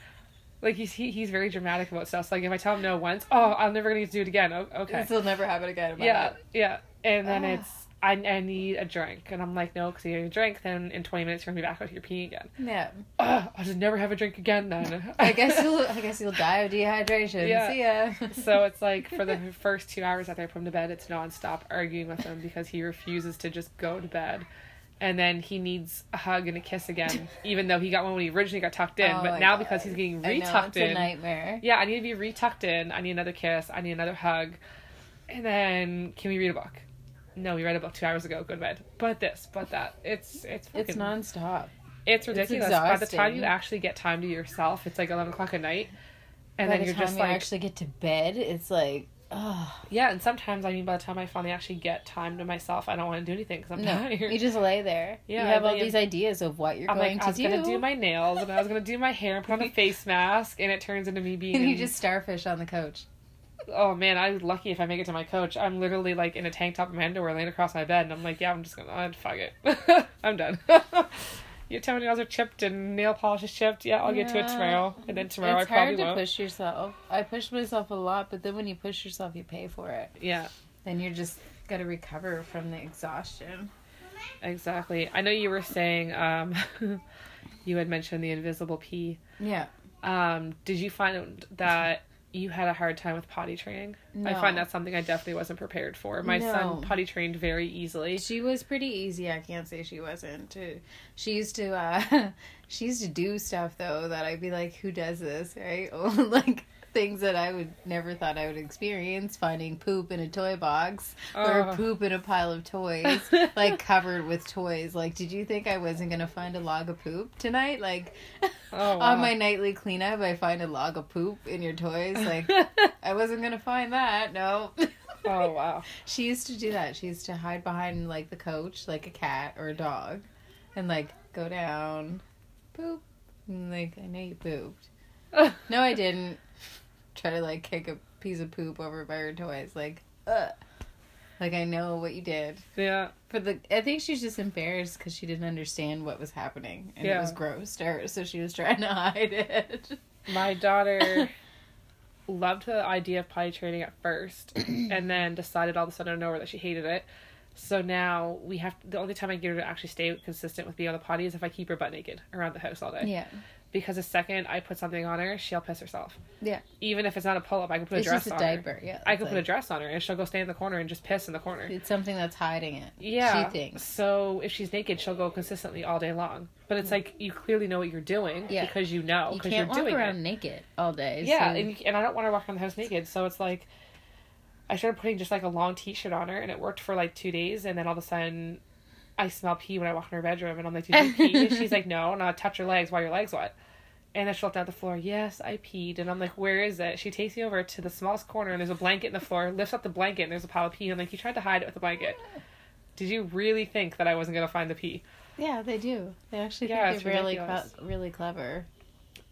Like he's he, he's very dramatic about stuff. So like if I tell him no once, oh, I'm never going to get to do it again. Oh, okay. This will never happen again. Yeah, it. yeah. And then Ah. it's I, I need a drink, and I'm like, no, because you need a drink. Then in 20 minutes you're gonna be back out here peeing again. Yeah. Oh, I'll just never have a drink again then. I guess <laughs> you'll. I guess you'll die of dehydration. Yeah. See ya. so it's like for the <laughs> first two hours after I put him to bed, it's nonstop arguing with him because he refuses to just go to bed. And then he needs a hug and a kiss again, <laughs> even though he got one when he originally got tucked in. Oh but now God. because he's getting retucked it's a in, nightmare. yeah, I need to be retucked in. I need another kiss. I need another hug. And then can we read a book? No, we read a book two hours ago. Go to bed. But this, but that. It's it's fucking, It's nonstop. It's ridiculous. By the time you actually get time to yourself, it's like eleven o'clock at night, and by then the you're time just you like actually get to bed, it's like, oh yeah. And sometimes I mean, by the time I finally actually get time to myself, I don't want to do anything because I'm no, tired. you just lay there. Yeah, you have all in- these ideas of what you're I'm going like, I was do. gonna do my nails and I was gonna do my hair and put on a <laughs> face mask, and it turns into me being. and you just starfish on the couch. oh man, I'm lucky if I make it to my coach. I'm literally like in a tank top and my underwear laying across my bed, and I'm like, yeah, I'm just gonna, uh, fuck it, <laughs> I'm done. <laughs> Your toenails are chipped and nail polish is chipped. Yeah, I'll get to it tomorrow, and then tomorrow it's I probably will. It's hard to push yourself. I push myself a lot, but then when you push yourself, you pay for it. Yeah, Then you're just gotta recover from the exhaustion. Exactly. I know you were saying um, <laughs> you had mentioned the invisible pee. Yeah. Um, did you find that you had a hard time with potty training? I find No. that's something I definitely wasn't prepared for. My No. son potty trained very easily. She was pretty easy. I can't say she wasn't. too. She used to uh <laughs> she used to do stuff though that I'd be like, Who does this? Right? <laughs> Like things that I would never thought I would experience, finding poop in a toy box or Oh. poop in a pile of toys, <laughs> like covered with toys. Like, did you think I wasn't gonna find a log of poop tonight? Like Oh, wow. <laughs> on my nightly cleanup I find a log of poop in your toys. Like <laughs> I wasn't gonna find that, no. oh wow. She used to do that. She used to hide behind like the coach, like a cat or a dog, and like go down, poop. And, like I know you pooped. No, I didn't. Try to like kick a piece of poop over by her toys, like, ugh. Like I know what you did. yeah. For the, I think she's just embarrassed because she didn't understand what was happening, and it was gross to her, so she was trying to <laughs> hide it. My daughter <laughs> loved the idea of potty training at first <clears throat> and then decided all of a sudden out of nowhere that she hated it. So now we have the only time I get her to actually stay consistent with being on the potty is if I keep her butt naked around the house all day. Yeah, Because the second I put something on her, she'll piss herself. Yeah. Even if it's not a pull up, I can put it's a dress just a on diaper. her. Yeah, I can put a dress on her and she'll go stand in the corner and just piss in the corner. It's something that's hiding it. Yeah. she thinks. So if she's naked, she'll go consistently all day long. But it's like you clearly know what you're doing Yeah. because you know you because you're walk doing around it. naked all day. Yeah, so- and, you- and I don't want her walking around the house naked. So it's like I started putting just like a long t-shirt on her, and it worked for like two days. And then all of a sudden, I smell pee when I walk in her bedroom, and I'm like, "Did you pee?" and she's like, "No." <laughs> And I touch her legs while your legs wet. And then she looked down at the floor. Yes, I peed. And I'm like, where is it? She takes me over to the smallest corner, and there's a blanket in the floor. Lifts up the blanket, and there's a pile of pee. And I'm like, you tried to hide it with the blanket. Did you really think that I wasn't gonna find the pee? yeah, they do. They actually Yeah, think they're really, cle- really clever.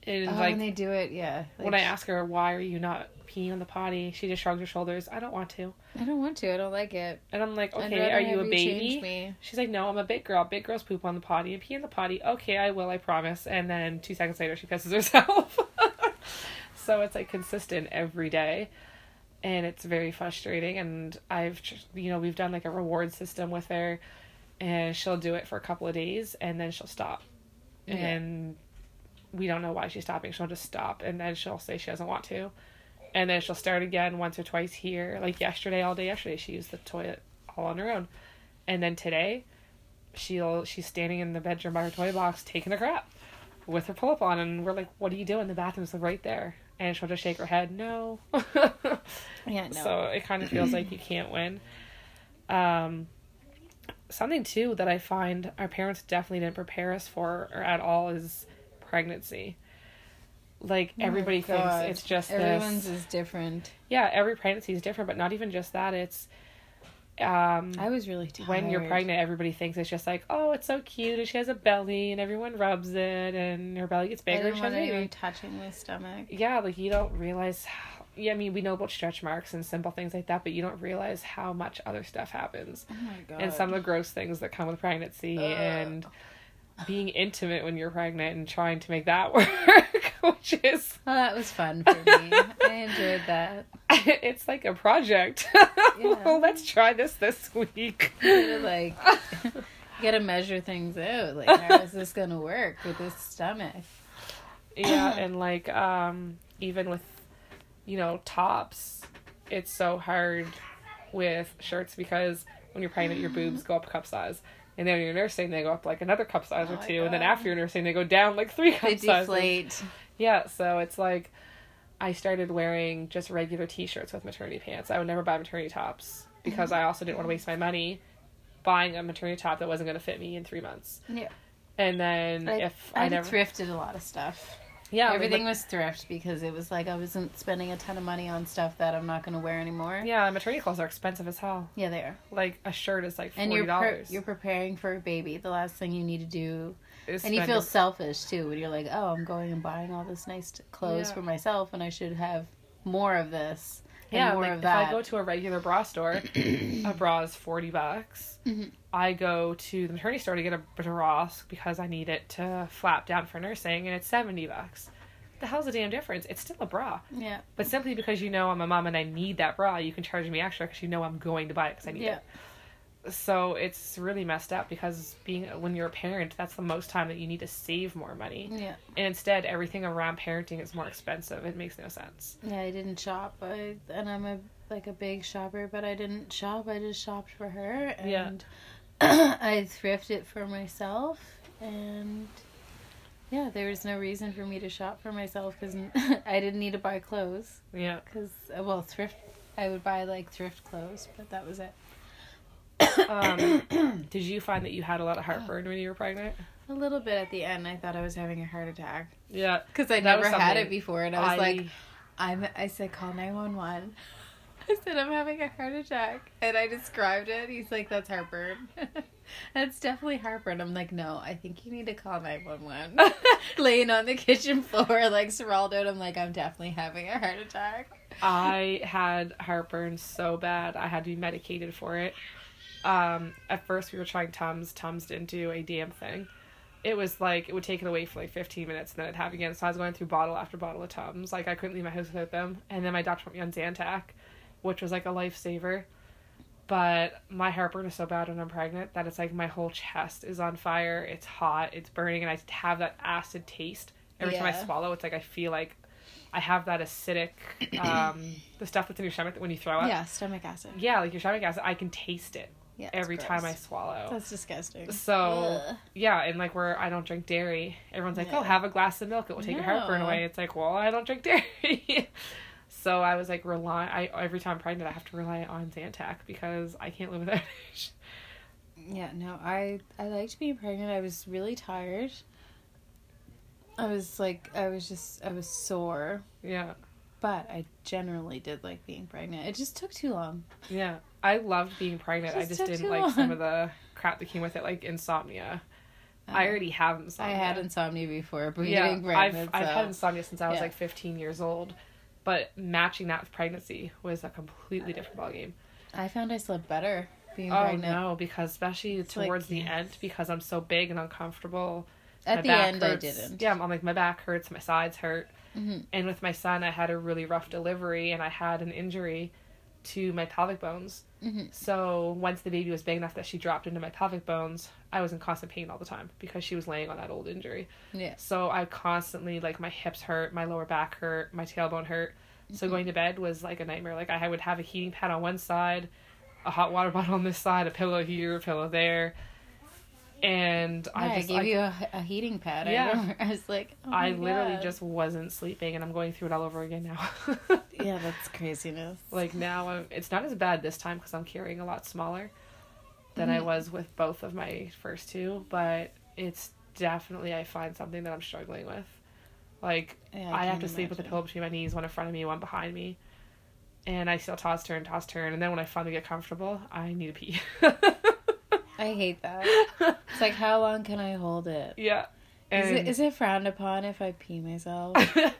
And oh, like when they do it, yeah. when I ask her why are you not peeing on the potty, she just shrugs her shoulders. I don't want to. I don't want to. I don't like it. And I'm like, okay, are you a baby? She's like, no, I'm a big girl. Big girls poop on the potty and pee in the potty. Okay, I will, I promise. And then two seconds later, she pisses herself. <laughs> so it's like consistent every day. And it's very frustrating. And I've, you know, we've done like a reward system with her. And she'll do it for a couple of days and then she'll stop. Yeah. And we don't know why she's stopping. She'll just stop. And then she'll say she doesn't want to. And then she'll start again once or twice here. Like yesterday, all day yesterday, she used the toilet all on her own. And then today, she'll she's standing in the bedroom by her toy box taking a crap with her pull up on, and we're like, "What are you doing? The bathroom's right there." And she'll just shake her head, "No." <laughs> Yeah, no. So it kind of feels like you can't win. Um, something too that I find our parents definitely didn't prepare us for or at all is pregnancy. Like Oh everybody thinks it's just this Everyone's this. is different. Yeah, every pregnancy is different, but not even just that. It's um I was really tired. when you're pregnant, everybody thinks it's just like, oh, it's so cute, and she has a belly, and everyone rubs it, and her belly gets bigger, and didn't she has want a baby. anyone touching my stomach. Yeah, like you don't realize. How, yeah, I mean, we know about stretch marks and simple things like that, but you don't realize how much other stuff happens, Oh my god. and some of the gross things that come with pregnancy, Ugh. and being intimate when you're pregnant and trying to make that <laughs> work, which is Well, that was fun for me. I enjoyed that. <laughs> it's like a project. <laughs> Yeah. well, let's try this this week. You gotta, like, <laughs> you gotta measure things out. Like, how is this gonna work with this stomach? yeah <clears throat> and like um even with you know tops it's so hard with shirts because when you're pregnant your boobs go up a cup size and then when you're nursing they go up like another cup size Oh or two and then after you're nursing they go down like three cup They sizes deflate. Yeah so it's like i started wearing just regular t-shirts with maternity pants i would never buy maternity tops because mm-hmm. i also didn't want to waste my money buying a maternity top that wasn't going to fit me in three months Yeah. and then I, if I, i, never thrifted a lot of stuff. yeah like- Everything was thrift because it was like I wasn't spending a ton of money on stuff that I'm not gonna wear anymore. yeah maternity clothes are expensive as hell Yeah, they are. like a shirt is like And forty you're pre- dollars. you're preparing for a baby. The last thing you need to do, and you feel selfish too when you're like, oh, I'm going and buying all this nice clothes Yeah. for myself, and I should have more of this. And yeah. Like if. I go to a regular bra store, <clears throat> a bra is forty bucks. Mhm. I go to the maternity store to get a bra because I need it to flap down for nursing, and it's seventy bucks. The hell's the damn difference? It's still a bra, yeah, but simply because you know I'm a mom and I need that bra, you can charge me extra because you know I'm going to buy it because I need Yeah. it. So it's really messed up because being when you're a parent, that's the most time that you need to save more money. Yeah. And instead, everything around parenting is more expensive. It makes no sense. Yeah, I didn't shop. I, and I'm a like a big shopper, but I didn't shop. I just shopped for her and <clears throat> I thrifted for myself and yeah, there was no reason for me to shop for myself cuz <laughs> I didn't need to buy clothes Yeah. cuz well, thrift I would buy like thrift clothes, but that was it. Um, did you find that you had a lot of heartburn when you were pregnant? A little bit at the end, I thought I was having a heart attack Yeah. cuz I never had it before and I was like I'm I said call 911. <laughs> I said I'm having a heart attack and I described it. He's like that's heartburn. <laughs> that's definitely heartburn. I'm like no, I think you need to call 911. <laughs> Laying on the kitchen floor like sprawled out. I'm like I'm definitely having a heart attack. I had heartburn so bad I had to be medicated for it. Um, at first we were trying Tums. Tums didn't do a damn thing. It was like it would take it away for like 15 minutes and then it'd have again. So I was going through bottle after bottle of Tums. Like I couldn't leave my house without them. And then my doctor put me on Zantac, which was like a lifesaver. But my heartburn is so bad when I'm pregnant that it's like my whole chest is on fire. It's hot. It's burning, and I have that acid taste every time I swallow. It's like I feel like I have that acidic, um, <clears throat> the stuff that's in your stomach that when you throw up. Yeah, stomach acid. Yeah, like your stomach acid, I can taste it Yeah, it's every time I swallow. That's disgusting. So Ugh. yeah, and like where I don't drink dairy, everyone's like, oh, Yeah. "Oh, have a glass of milk; it will take your heartburn No. away." It's like, well, I don't drink dairy, <laughs> so I was like rely. I every time I'm pregnant, I have to rely on Zantac because I can't live without it. <laughs> Yeah, no, I I liked being pregnant. I was really tired. I was like I was just I was sore, yeah, but I generally did like being pregnant. It just took too long. yeah. I loved being pregnant. I Just just didn't like some of the crap that came with it, like insomnia. I Um, already have insomnia. I had insomnia before, but yeah, getting pregnant. I've, I've so- had insomnia since I was yeah. like 15 years old, but matching that with pregnancy was a completely different ballgame. I found I slept better being Oh pregnant. no, because especially It's like, towards the yes. end, because I'm so big and uncomfortable. At my the end, hurts. I didn't. Yeah, I'm like my back hurts, my sides hurt, Mhm. and with my son, I had a really rough delivery, and I had an injury to my pelvic bones. Mhm. So once the baby was big enough that she dropped into my pelvic bones, I was in constant pain all the time because she was laying on that old injury. Yeah. So I constantly like my hips hurt, my lower back hurt, my tailbone hurt. So Mhm. going to bed was like a nightmare. Like I would have a heating pad on one side, a hot water <laughs> bottle on this side, a pillow here, a pillow there, and Yeah, I I, gave I, you a, a heating pad. Yeah. I. <laughs> I was like, oh I literally God. just wasn't sleeping, and I'm going through it all over again now. <laughs> Yeah, that's craziness. like now, I'm, it's not as bad this time because I'm carrying a lot smaller than I Mhm. was with both of my first two, but it's definitely I find something that I'm struggling with. Like Yeah, I, have can to sleep with a pillow between my knees, one in front of me, one behind me. And I still toss turn, toss turn, and then when I finally get comfortable, I need to pee. <laughs> I hate that. <laughs> It's like, how long can I hold it? yeah. Is it is it frowned upon if I pee myself?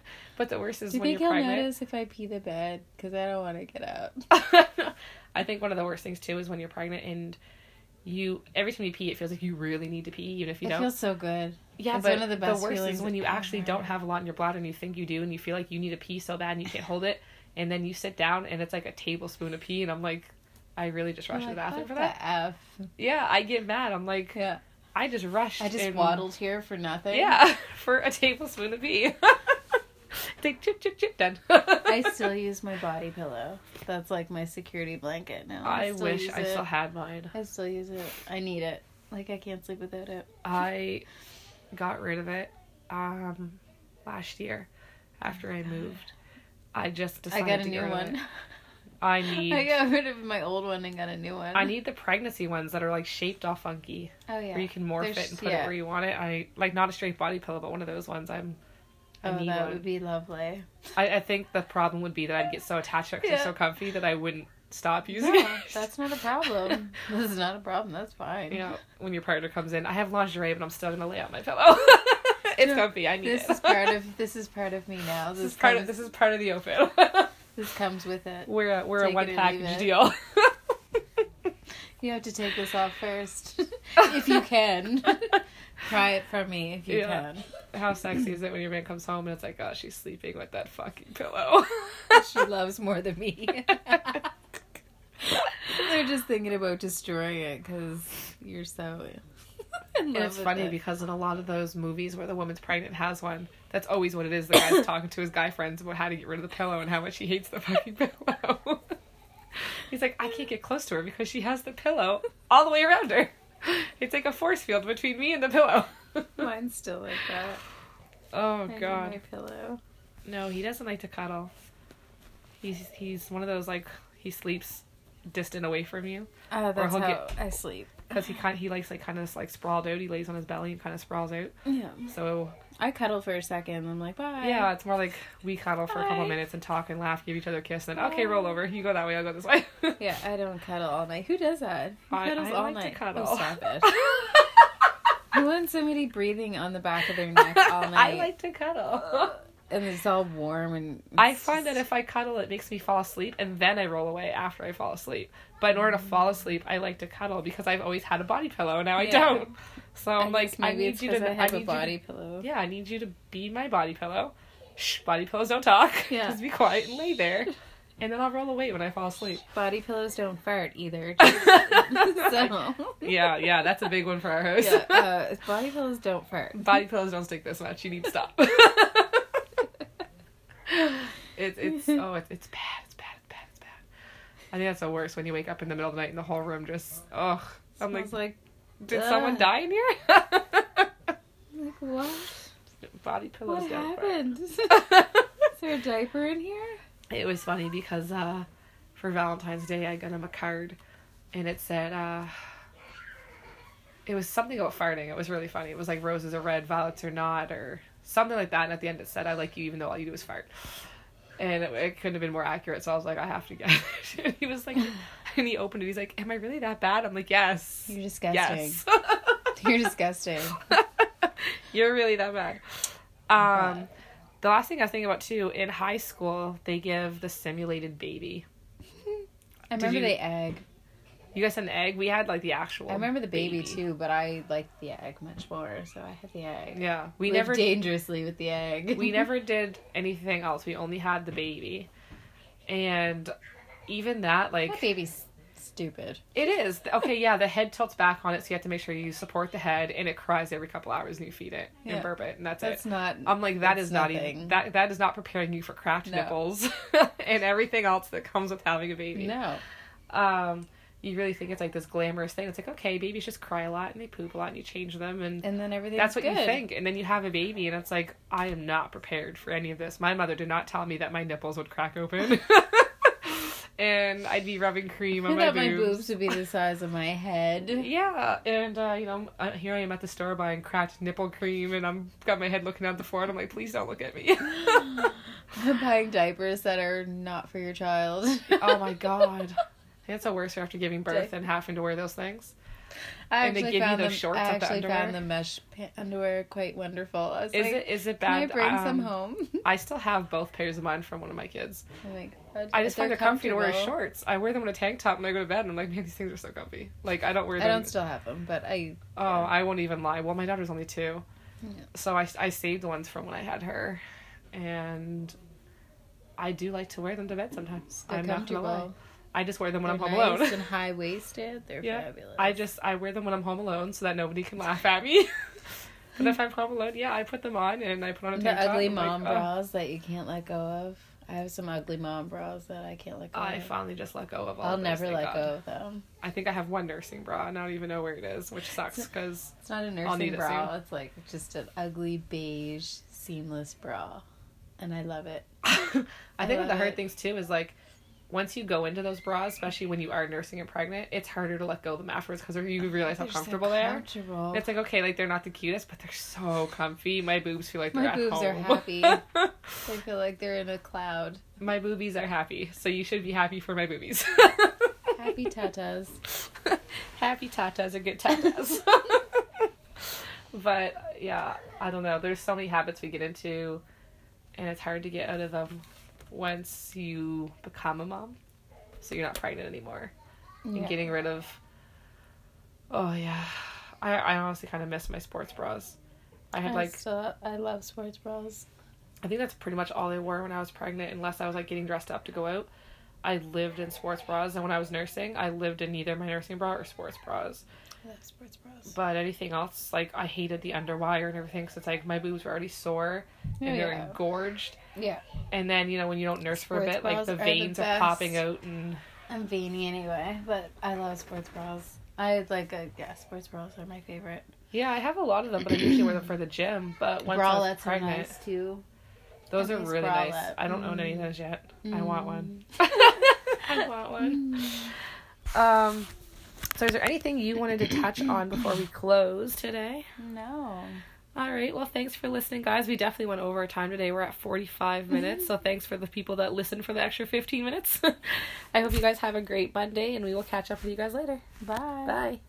<laughs> but the worst is Do you when think you're he'll pregnant. notice if I pee the bed? Because I don't want to get up. <laughs> I think one of the worst things too is when you're pregnant and you every time you pee, it feels like you really need to pee, even if you It don't. feels so good. yeah, it's but one of the best worst is feelings when you actually don't have a lot in your bladder and you think you do, and you feel like you need to pee so bad and you can't hold it, and then you sit down and it's like a tablespoon of pee, and I'm like, I really just rushed to the bathroom for that. the F. Yeah, I get mad. I'm like, Yeah. I just rushed. I just and- waddled here for nothing. Yeah, <laughs> for a tablespoon of pee. <laughs> Take chip chip chip done. I <laughs> still use my body pillow. That's like my security blanket now. I still wish use I it. still had mine. I still use it. I need it. Like I can't sleep without it. I got rid of it um last year after I moved. I just I decided got a to new get rid of one. it. <laughs> I need I got rid of my old one and got a new one. I need the pregnancy ones that are like shaped all funky, Oh yeah. where you can morph There's- it and put yeah. it where you want it. I like not a straight body pillow, but one of those ones. I'm. I Oh, that one. would be lovely. I, I think the problem would be that I'd get so attached to it 'cause Yeah. it's so comfy that I wouldn't stop using No, it. <laughs> that's not a problem. <laughs> this is not a problem. That's fine. you know, when your partner comes in, I have lingerie, but I'm still gonna lay out my pillow. it's No, comfy. I need This it. is part of this is part of me now. this This, is part comes, of this is part of the outfit. This comes with it. we're a, we're a one package deal. You have to take this off first, <laughs> if you can. Try it from me if you Yeah. can. How sexy is it when your man comes home and it's like, oh, she's sleeping with that fucking pillow. She loves more than me. <laughs> They're just thinking about destroying it because you're so. <laughs> And it's funny it. because in a lot of those movies where the woman's pregnant has one, that's always what it is. The guy's <coughs> talking to his guy friends about how to get rid of the pillow and how much he hates the fucking pillow. <laughs> He's like, I can't get close to her because she has the pillow all the way around her. It's like a force field between me and the pillow. <laughs> Mine's still like that. oh I god. my pillow. No, he doesn't like to cuddle. He's he's one of those like he sleeps distant away from you Oh, that's how get- I sleep. Because he kind he likes like kind of like sprawled out. He lays on his belly and kind of sprawls out. Yeah. So I cuddle for a second. I'm like, bye. yeah, it's more like we cuddle for a couple minutes and talk and laugh, give each other a kiss, and then okay, roll over. You go that way, I'll go this way. <laughs> Yeah, I don't cuddle all night. Who does that? Who I- cuddles I all like to cuddle. Oh, stop it. <laughs> Who wants somebody breathing on the back of their neck all <laughs> night? I like to cuddle. and it's all warm and. I find that if I cuddle, it makes me fall asleep, and then I roll away after I fall asleep. But in order to fall asleep, I like to cuddle because I've always had a body pillow, and now I don't. So I I'm like, I need you to. I have need a body to, pillow. Yeah, I need you to be my body pillow. Shh, body pillows don't talk. <laughs> Yeah. Just be quiet and lay there, and then I'll roll away when I fall asleep. Body pillows don't fart either. <laughs> so. Yeah, yeah, that's a big one for our house. Yeah, uh, body pillows don't fart. Body pillows don't stick this much. You need to stop. <laughs> it's it's oh it's it's bad. It's bad. It's bad. It's bad. I think that's the worst when you wake up in the middle of the night and the whole room just ugh. I'm like, Smells like, did someone die in here? like what? Body pillows What don't happened? <laughs> Is there a diaper in here? it was funny because uh, for Valentine's Day I got him a card, and it said uh, it was something about farting. It was really funny. It was like roses are red, violets are not, or something like that. And at the end it said I like you even though all you do is fart. And it, it couldn't have been more accurate, so I was like, I have to get it. <laughs> He was like, <sighs> and he opened it. He's like, "Am I really that bad?" I'm like, "Yes, You're disgusting. yes, <laughs> You're disgusting. <laughs> you're really that bad." Um, the last thing I was thinking about too in high school, they give the simulated baby. I remember you- the egg. You guys had an egg. We had like the actual. I remember the baby, too, but I liked the egg much more, so I had the egg. Yeah, we Lived never dangerously with the egg. we <laughs> never did anything else. We only had the baby, and even that like that baby's stupid. it is okay. Yeah, the head tilts back on it, so you have to make sure you support the head, and it cries every couple hours, and you feed it Yeah. and burp it, and that's, That's it. That's not. I'm like that's is not even that that is not preparing you for cracked No. nipples <laughs> and everything else that comes with having a baby. no. Um, you really think it's like this glamorous thing. It's like okay, babies just cry a lot and they poop a lot, and you change them, and And then everything. That's what good. you think. And then you have a baby, and it's like, I am not prepared for any of this. My mother did not tell me that my nipples would crack open. <laughs> and I'd be rubbing cream on I my thought my boobs. boobs would be the size of my head. <laughs> Yeah, and uh, you know, uh, here I am at the store buying cracked nipple cream, and I'm got my head looking out the floor, and I'm like, please don't look at me. <laughs> Buying diapers that are not for your child. oh my god, that's the worst after giving birth Di- and having to wear those things. I And actually give you found shorts I with the actually found the mesh underwear quite wonderful. I Is like, it is it bad? can I bring some Um, home? <laughs> I still have both pairs of mine from one of my kids. Like, "Oh, I just they're find it comfy to wear comfortable." shorts. I wear them in a tank top and I go to bed and I'm like, man, these things are so comfy. Like I don't wear them. I don't still have them, but I. oh, I won't even lie. Well, my daughter's only two, Yeah. so I I saved ones from when I had her, and I do like to wear them to bed sometimes. They're I'm not gonna lie. I just wear them when They're I'm home nice alone. and <laughs> high waisted. They're Yeah, fabulous. I just I wear them when I'm home alone so that nobody can laugh at me. <laughs> but if I'm home alone, yeah, I put them on and I put on a the tank top. ugly I'm like, mom oh. bras that you can't let go of. I have some ugly mom bras that I can't let go I of. finally just let go of all. I'll of never let go of them. I think I have one nursing bra and I don't even know where it is, which sucks because It's not a nursing it bra. It's like just an ugly beige seamless bra, and I love it. <laughs> I think one of the hard it. things too is like once you go into those bras, especially when you are nursing and pregnant, it's harder to let go of them afterwards because you oh, realize how They're so comfortable they are. comfortable. It's like okay, like they're not the cutest, but they're so comfy. My boobs feel like they're My boobs are happy. <laughs> I feel like they're in a cloud. my boobies are happy, so you should be happy for my boobies. Happy tatas. <laughs> happy tatas are good tatas. <laughs> but yeah, I don't know. There's so many habits we get into, and it's hard to get out of them once you become a mom. So you're not pregnant anymore. and getting rid of. Oh yeah, I I honestly kind of miss my sports bras. I had I like still, I love sports bras. I think that's pretty much all I wore when I was pregnant, unless I was like getting dressed up to go out. I lived in sports bras, and when I was nursing, I lived in either my nursing bra or sports bras. I love sports bras. But anything else, like I hated the underwire and everything, it's like my boobs were already sore oh, and Oh, they're yeah. engorged. Yeah. And then you know when you don't nurse for a bit, like the are the veins are popping out, and I'm veiny anyway, but I love sports bras. I like a yeah, sports bras are my favorite. yeah, I have a lot of them, but I usually wear them for the gym. But once I was Bralettes are pregnant, nice too. those are really nice. I don't own any of Mm. those yet. I want one. Mm. <laughs> I want one. Um, so is there anything you wanted to touch on before we close today? No. All right. Well, thanks for listening, guys. We definitely went over our time today. We're at 45 mm-hmm. minutes. So thanks for the people that listened for the extra 15 minutes. <laughs> I hope you guys have a great Monday and we will catch up with you guys later. Bye. Bye.